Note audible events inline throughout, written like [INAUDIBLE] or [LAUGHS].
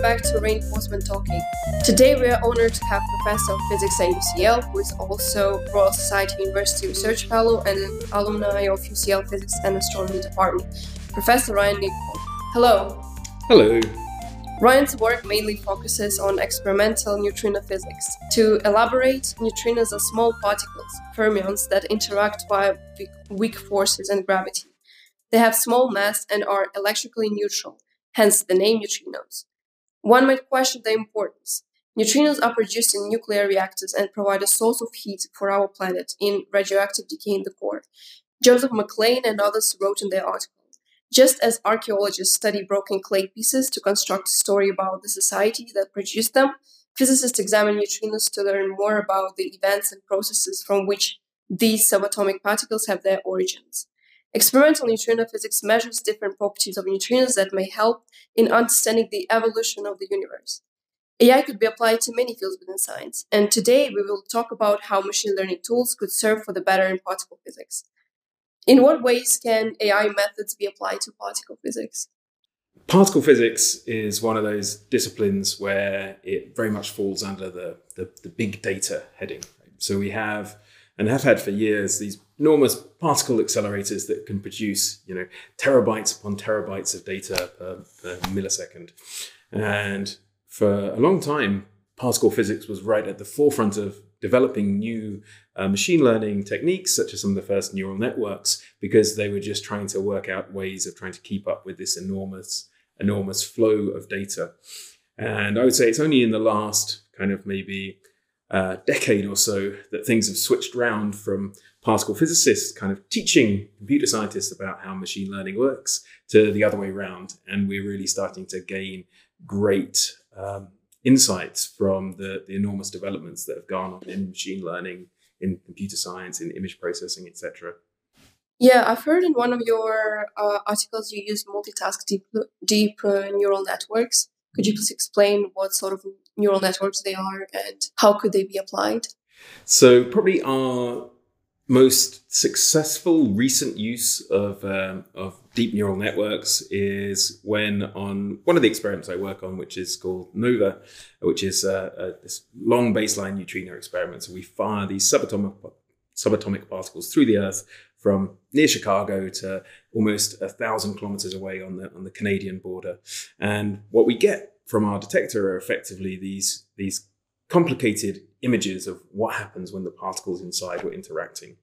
back to Reinforcement Talking. Today we are honored to have Professor of Physics at UCL, who is also Royal Society University Research Fellow and an alumni of UCL Physics and Astronomy Department, Professor Ryan Nichol. Hello. Hello. Ryan's work mainly focuses on experimental neutrino physics. To elaborate, neutrinos are small particles, fermions, that interact via weak forces and gravity. They have small mass and are electrically neutral, hence the name neutrinos. One might question their importance. Neutrinos are produced in nuclear reactors and provide a source of heat for our planet in radioactive decay in the core. Joseph McLean and others wrote in their article just as archaeologists study broken clay pieces to construct a story about the society that produced them, physicists examine neutrinos to learn more about the events and processes from which these subatomic particles have their origins. Experimental neutrino physics measures different properties of neutrinos that may help in understanding the evolution of the universe. AI could be applied to many fields within science, and today we will talk about how machine learning tools could serve for the better in particle physics. In what ways can AI methods be applied to particle physics? Particle physics is one of those disciplines where it very much falls under the, the, the big data heading. So we have and have had for years these enormous particle accelerators that can produce, you know, terabytes upon terabytes of data per, per millisecond. And for a long time, particle physics was right at the forefront of developing new uh, machine learning techniques, such as some of the first neural networks, because they were just trying to work out ways of trying to keep up with this enormous, enormous flow of data. And I would say it's only in the last kind of maybe uh, decade or so that things have switched around from particle physicists kind of teaching computer scientists about how machine learning works to the other way around. And we're really starting to gain great um, insights from the, the enormous developments that have gone on in machine learning, in computer science, in image processing, etc. Yeah, I've heard in one of your uh, articles you use multitask deep, deep uh, neural networks. Could you please explain what sort of neural networks they are and how could they be applied? So probably our most successful recent use of, um, of deep neural networks is when on one of the experiments I work on, which is called NOVA, which is uh, uh, this long baseline neutrino experiment. So we fire these subatomic, subatomic particles through the Earth from near Chicago to almost a thousand kilometers away on the on the Canadian border. And what we get from our detector are effectively these these complicated images of what happens when the particles inside were interacting.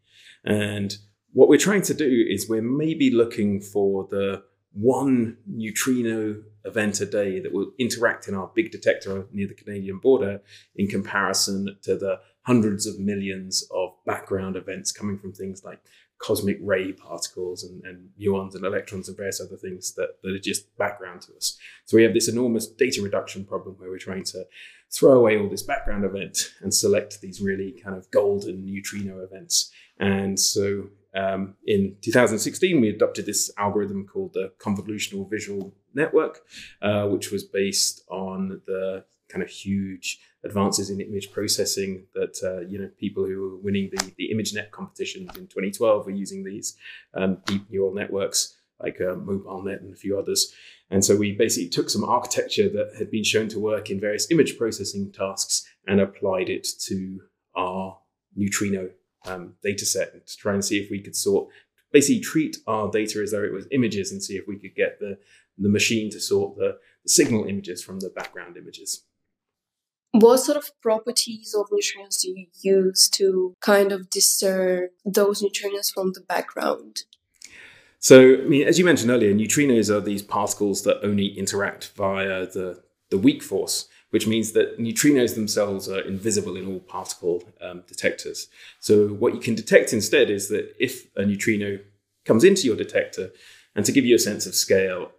And what we're trying to do is we're maybe looking for the one neutrino event a day that will interact in our big detector near the Canadian border in comparison to the hundreds of millions of background events coming from things like cosmic ray particles and, and muons and electrons and various other things that, that are just background to us. So we have this enormous data reduction problem where we're trying to throw away all this background event and select these really kind of golden neutrino events. And so um, in 2016, we adopted this algorithm called the convolutional visual network, uh, which was based on the kind of huge advances in image processing that uh, you know people who were winning the, the ImageNet competitions in 2012 were using these um, deep neural networks like uh, MobileNet and a few others. And so we basically took some architecture that had been shown to work in various image processing tasks and applied it to our neutrino um, data set to try and see if we could sort, basically treat our data as though it was images and see if we could get the, the machine to sort the, the signal images from the background images. What sort of properties of neutrinos do you use to kind of discern those neutrinos from the background? So, I mean, as you mentioned earlier, neutrinos are these particles that only interact via the, the weak force, which means that neutrinos themselves are invisible in all particle um, detectors. So, what you can detect instead is that if a neutrino comes into your detector, and to give you a sense of scale,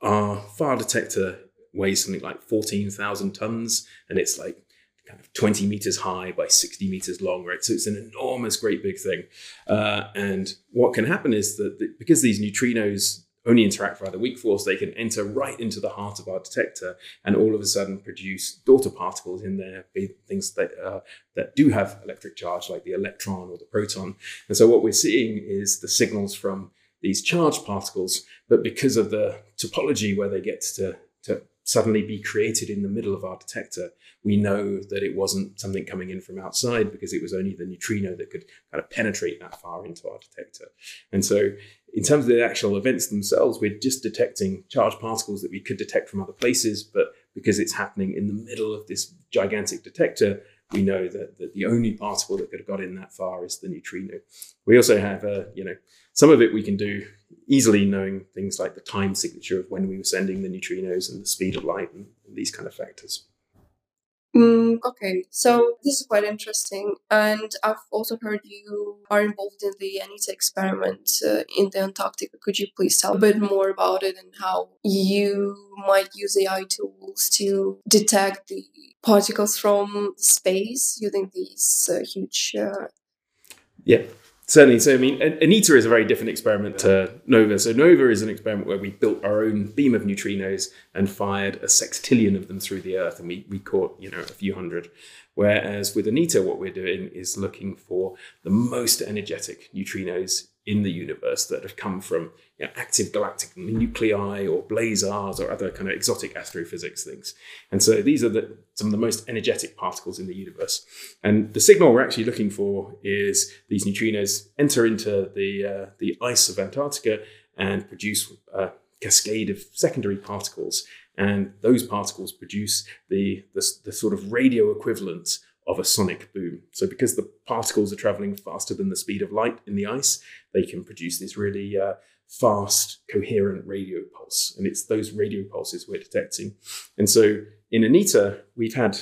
our far detector weighs something like 14,000 tons, and it's like kind of 20 meters high by 60 meters long, right? So it's an enormous, great big thing. Uh, and what can happen is that the, because these neutrinos only interact via the weak force, they can enter right into the heart of our detector and all of a sudden produce daughter particles in there, things that, uh, that do have electric charge, like the electron or the proton. And so what we're seeing is the signals from these charged particles, but because of the topology where they get to, to suddenly be created in the middle of our detector, we know that it wasn't something coming in from outside because it was only the neutrino that could kind of penetrate that far into our detector. And so, in terms of the actual events themselves, we're just detecting charged particles that we could detect from other places, but because it's happening in the middle of this gigantic detector, we know that, that the only particle that could have got in that far is the neutrino. We also have, uh, you know, some of it we can do easily knowing things like the time signature of when we were sending the neutrinos and the speed of light and, and these kind of factors. Mm, okay, so this is quite interesting, and I've also heard you are involved in the Anita experiment uh, in the Antarctica. Could you please tell a bit more about it and how you might use AI tools to detect the particles from space using these uh, huge? Uh... Yeah, Certainly. So, I mean, ANITA is a very different experiment to NOVA. So, NOVA is an experiment where we built our own beam of neutrinos and fired a sextillion of them through the Earth, and we, we caught, you know, a few hundred. Whereas with ANITA, what we're doing is looking for the most energetic neutrinos in the universe that have come from you know, active galactic nuclei or blazars or other kind of exotic astrophysics things. And so these are the, some of the most energetic particles in the universe. And the signal we're actually looking for is these neutrinos enter into the, uh, the ice of Antarctica and produce a cascade of secondary particles. And those particles produce the, the, the sort of radio equivalent of a sonic boom. So, because the particles are traveling faster than the speed of light in the ice, they can produce this really uh, fast, coherent radio pulse. And it's those radio pulses we're detecting. And so, in ANITA, we've had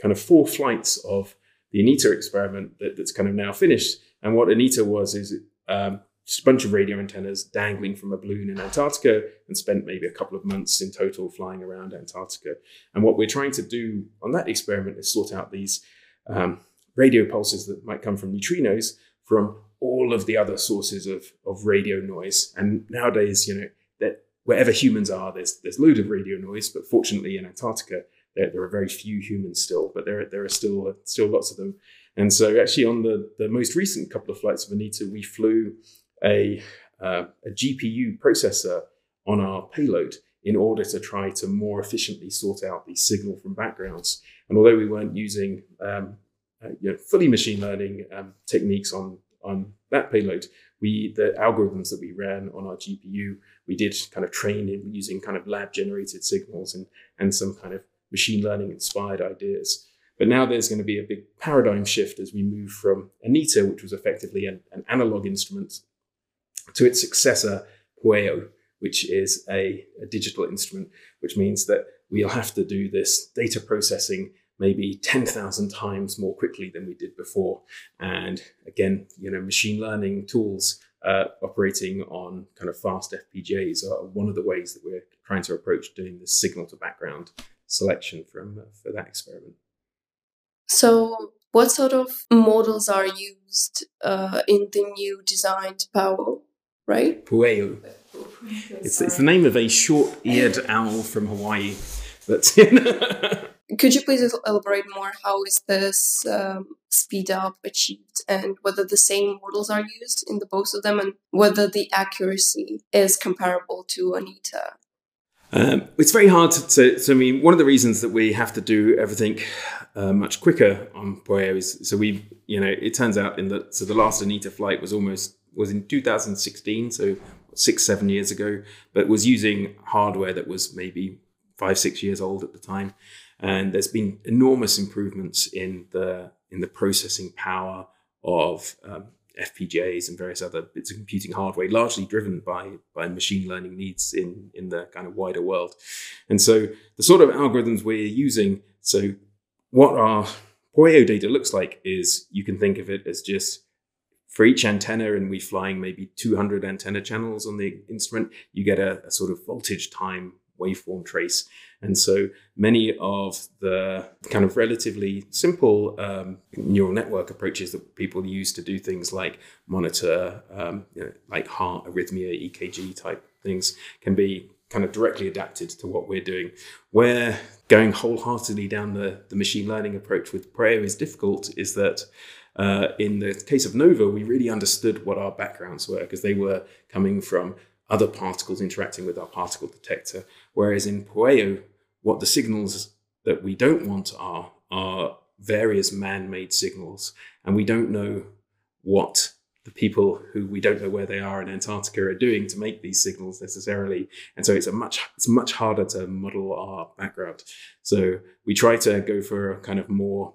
kind of four flights of the ANITA experiment that, that's kind of now finished. And what ANITA was is um, just a bunch of radio antennas dangling from a balloon in Antarctica and spent maybe a couple of months in total flying around Antarctica. And what we're trying to do on that experiment is sort out these um, radio pulses that might come from neutrinos from all of the other sources of, of radio noise. And nowadays, you know, that wherever humans are, there's there's loads of radio noise. But fortunately, in Antarctica, there, there are very few humans still, but there there are still still lots of them. And so, actually, on the the most recent couple of flights of Anita, we flew a uh, a GPU processor on our payload in order to try to more efficiently sort out the signal from backgrounds. And although we weren't using um, uh, you know, fully machine learning um, techniques on on that payload, we the algorithms that we ran on our GPU, we did kind of train in using kind of lab generated signals and and some kind of machine learning inspired ideas. But now there's going to be a big paradigm shift as we move from ANITA, which was effectively an, an analog instrument, to its successor, Pueo, which is a, a digital instrument, which means that we'll have to do this data processing maybe 10,000 times more quickly than we did before. And again, you know, machine learning tools uh, operating on kind of fast FPGAs are one of the ways that we're trying to approach doing the signal to background selection from uh, for that experiment. So, what sort of models are used uh, in the new designed Pueo, right? Pueo. It's, it's the name of a short-eared owl from Hawaii. That's [LAUGHS] in. Could you please elaborate more? How is this um, speed up achieved, and whether the same models are used in the both of them, and whether the accuracy is comparable to Anita? Um, it's very hard to, to, to, I mean, one of the reasons that we have to do everything uh, much quicker on Pueo is so we, you know, it turns out in the so the last Anita flight was almost was in 2016, so six seven years ago, but was using hardware that was maybe five six years old at the time, and there's been enormous improvements in the in the processing power of um, FPGAs and various other bits of computing hardware, largely driven by by machine learning needs in in the kind of wider world. And so the sort of algorithms we're using, so what our Pueo data looks like is you can think of it as just for each antenna, and we're flying maybe 200 antenna channels on the instrument, you get a, a sort of voltage time waveform trace. And so many of the kind of relatively simple um, neural network approaches that people use to do things like monitor, um, you know, like heart arrhythmia, EKG type things, can be kind of directly adapted to what we're doing. Where going wholeheartedly down the, the machine learning approach with Pueo is difficult is that uh, in the case of Nova, we really understood what our backgrounds were because they were coming from other particles interacting with our particle detector. Whereas in Pueo, what the signals that we don't want are are various man-made signals, and we don't know what the people who we don't know where they are in Antarctica are doing to make these signals necessarily. And so it's a much it's much harder to model our background. So we try to go for a kind of more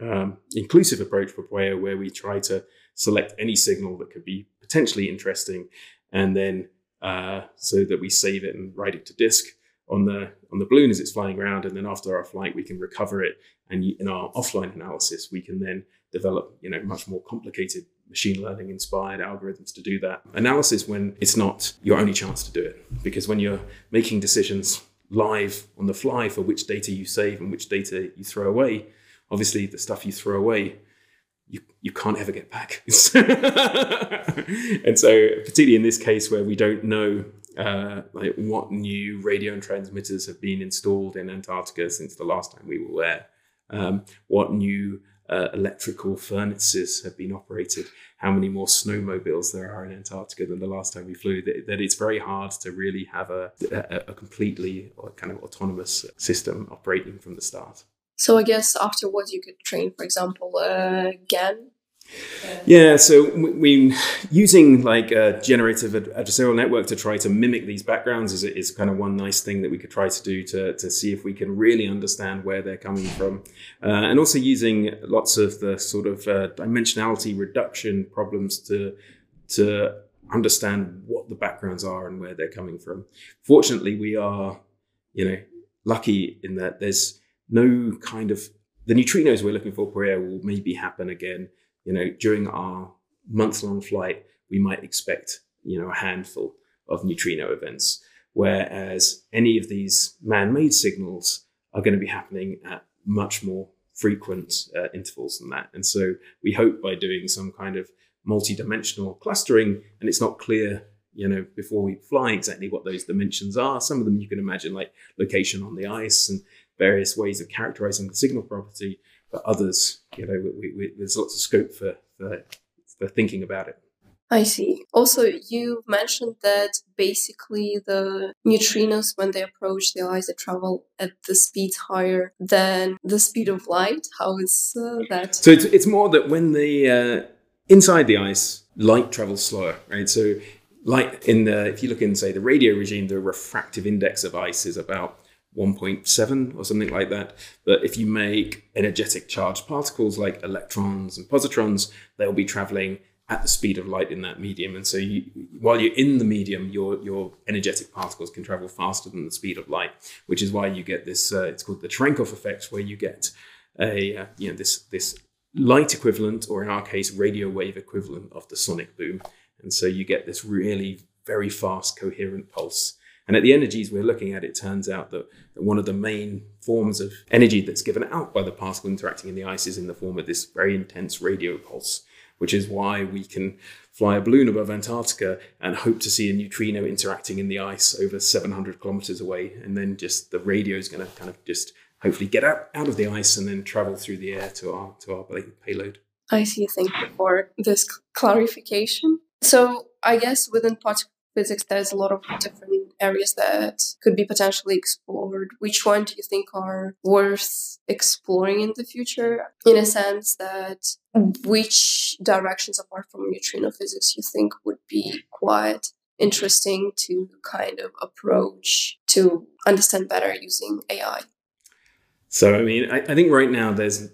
um, inclusive approach for Pueo, where we try to select any signal that could be potentially interesting, and then uh, so that we save it and write it to disk on the on the balloon as it's flying around, and then after our flight we can recover it, and in our offline analysis we can then develop you know much more complicated machine learning inspired algorithms to do that analysis when it's not your only chance to do it. Because when you're making decisions live on the fly for which data you save and which data you throw away, obviously the stuff you throw away you, you can't ever get back. [LAUGHS] and so, particularly in this case where we don't know uh, like what new radio transmitters have been installed in Antarctica since the last time we were there, um, what new uh, electrical furnaces have been operated, how many more snowmobiles there are in Antarctica than the last time we flew, that, that it's very hard to really have a, a, a completely kind of autonomous system operating from the start. So I guess afterwards you could train, for example, uh, GAN yeah, so we using like a generative adversarial network to try to mimic these backgrounds is, is kind of one nice thing that we could try to do to, to see if we can really understand where they're coming from. Uh, and also using lots of the sort of uh, dimensionality reduction problems to, to understand what the backgrounds are and where they're coming from. Fortunately, we are, you know, lucky in that there's no kind of, the neutrinos we're looking for per year will maybe happen again you know, during our month long flight, we might expect, you know, a handful of neutrino events. Whereas any of these man made signals are going to be happening at much more frequent uh, intervals than that. And so we hope by doing some kind of multi-dimensional clustering, and it's not clear, you know, before we fly exactly what those dimensions are. Some of them you can imagine like location on the ice and various ways of characterizing the signal property but others, you know, we, we, there's lots of scope for, for, for thinking about it. I see. Also, you mentioned that basically the neutrinos, when they approach the ice, they travel at the speed higher than the speed of light. How is uh, that? So it's, it's more that when the uh, inside the ice, light travels slower, right? So light in the if you look in say the radio regime, the refractive index of ice is about 1.7 or something like that. But if you make energetic charged particles like electrons and positrons, they'll be traveling at the speed of light in that medium. And so you, while you're in the medium, your, your energetic particles can travel faster than the speed of light, which is why you get this, uh, it's called the Cherenkov effect, where you get a, uh, you know, this, this light equivalent, or in our case, radio wave equivalent of the sonic boom. And so you get this really very fast coherent pulse and at the energies we're looking at, it turns out that, one of the main forms of energy that's given out by the particle interacting in the ice is in the form of this very intense radio pulse, which is why we can fly a balloon above Antarctica and hope to see a neutrino interacting in the ice over 700 kilometers away. And then just the radio is going to kind of just hopefully get out, out of the ice and then travel through the air to our, to our payload. I see. Thank you for this clarification. So I guess within particle physics, there's a lot of different areas that could be potentially explored. Which one do you think are worth exploring in the future? In a sense that which directions apart from neutrino physics you think would be quite interesting to kind of approach to understand better using AI? So, I mean, I, I think right now there's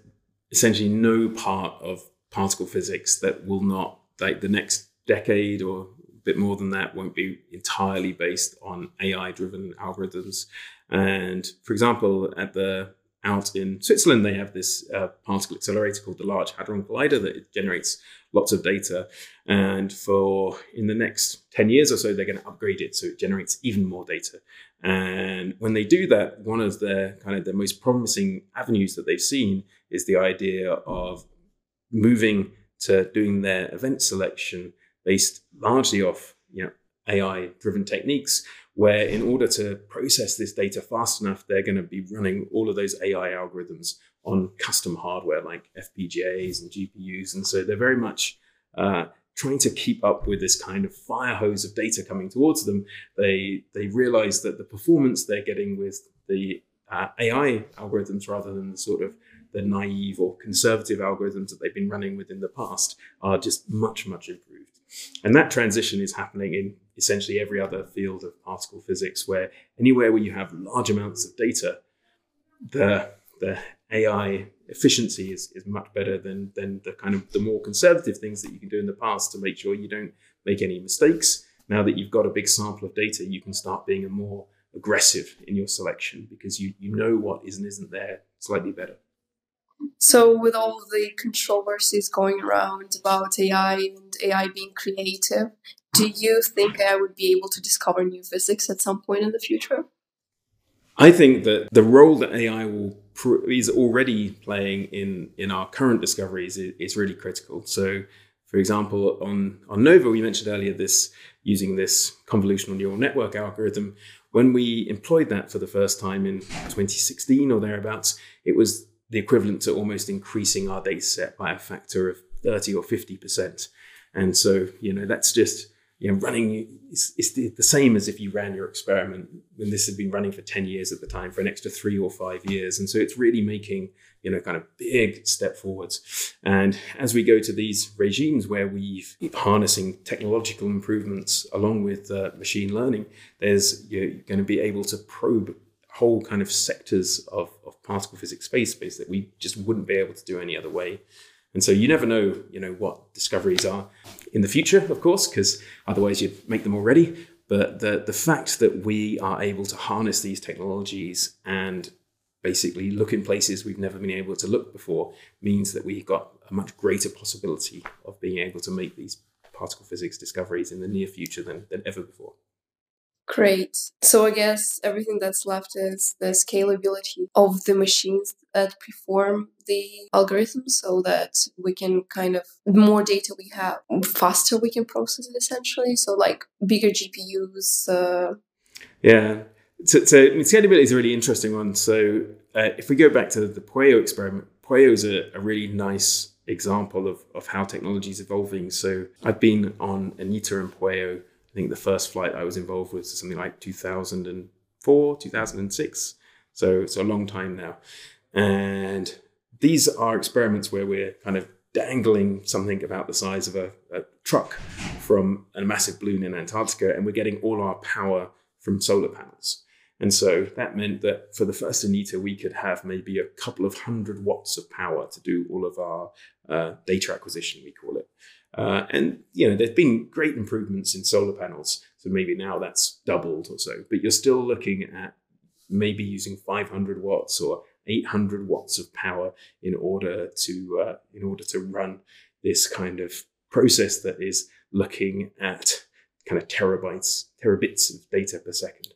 essentially no part of particle physics that will not, like the next decade or bit more than that won't be entirely based on AI driven algorithms. And for example, at the out in Switzerland, they have this uh, particle accelerator called the Large Hadron Collider that generates lots of data. And for in the next 10 years or so, they're going to upgrade it so it generates even more data. And when they do that, one of the kind of the most promising avenues that they've seen is the idea of moving to doing their event selection based largely off you know AI driven techniques where in order to process this data fast enough they're going to be running all of those AI algorithms on custom hardware like FPGAs and GPUs and so they're very much uh, trying to keep up with this kind of fire hose of data coming towards them they they realize that the performance they're getting with the uh, AI algorithms rather than the sort of the naive or conservative algorithms that they've been running with in the past are just much, much improved. And that transition is happening in essentially every other field of particle physics, where anywhere where you have large amounts of data, the the AI efficiency is, is much better than than the kind of the more conservative things that you can do in the past to make sure you don't make any mistakes. Now that you've got a big sample of data, you can start being a more aggressive in your selection because you, you know what is and isn't there slightly better. So, with all the controversies going around about AI and AI being creative, do you think AI would be able to discover new physics at some point in the future? I think that the role that AI will is already playing in in our current discoveries is, is really critical. So, for example, on on Nova, we mentioned earlier this using this convolutional neural network algorithm. When we employed that for the first time in 2016 or thereabouts, it was the equivalent to almost increasing our data set by a factor of 30 or 50%. And so, you know, that's just, you know, running is the, the, same as if you ran your experiment when this had been running for 10 years at the time for an extra three or five years. And so it's really making, you know, kind of big step forwards. And as we go to these regimes where we've harnessing technological improvements along with uh, machine learning, there's you're going to be able to probe whole kind of sectors of particle physics space space that we just wouldn't be able to do any other way. And so you never know, you know, what discoveries are in the future, of course, because otherwise you'd make them already. But the the fact that we are able to harness these technologies and basically look in places we've never been able to look before means that we've got a much greater possibility of being able to make these particle physics discoveries in the near future than, than ever before. Great. So I guess everything that's left is the scalability of the machines that perform the algorithms so that we can kind of the more data we have faster we can process it essentially. So like bigger gpus uh... yeah. So, so scalability is a really interesting one. So uh, if we go back to the Pueo experiment Pueo is a, a really nice example of, of how technology is evolving. So i've been on anita and Pueo I think the first flight I was involved with was something like 2004, 2006. So it's a long time now. And these are experiments where we're kind of dangling something about the size of a, a truck from a massive balloon in Antarctica, and we're getting all our power from solar panels. And so that meant that for the first Anita, we could have maybe a couple of hundred watts of power to do all of our uh, data acquisition, we call it. Uh, and you know, there's been great improvements in solar panels, so maybe now that's doubled or so. But you're still looking at maybe using 500 watts or 800 watts of power in order to uh, in order to run this kind of process that is looking at kind of terabytes, terabits of data per second.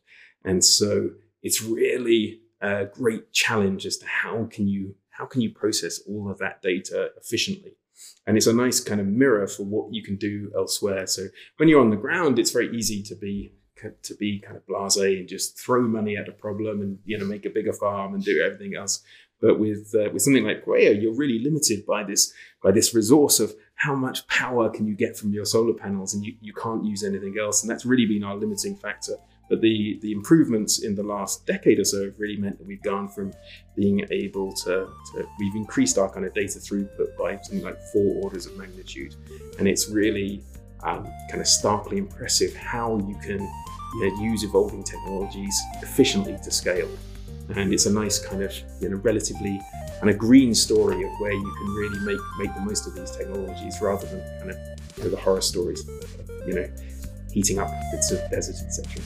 And so it's really a great challenge as to how can you how can you process all of that data efficiently and it's a nice kind of mirror for what you can do elsewhere. So when you're on the ground, it's very easy to be to be kind of blasé and just throw money at a problem and you know make a bigger farm and do everything else. But with uh, with something like Pueo, you're really limited by this by this resource of how much power can you get from your solar panels, and you, you can't use anything else. And that's really been our limiting factor. But the, the improvements in the last decade or so have really meant that we've gone from being able to, to, we've increased our kind of data throughput by something like four orders of magnitude. And it's really um, kind of starkly impressive how you can you know, use evolving technologies efficiently to scale. And it's a nice kind of, you know, relatively kind of green story of where you can really make, make the most of these technologies rather than kind of you know, the horror stories, you know, heating up bits of desert, etc.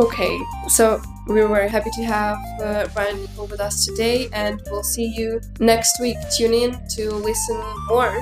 Okay, so we were happy to have uh, Ryan with us today, and we'll see you next week. Tune in to listen more.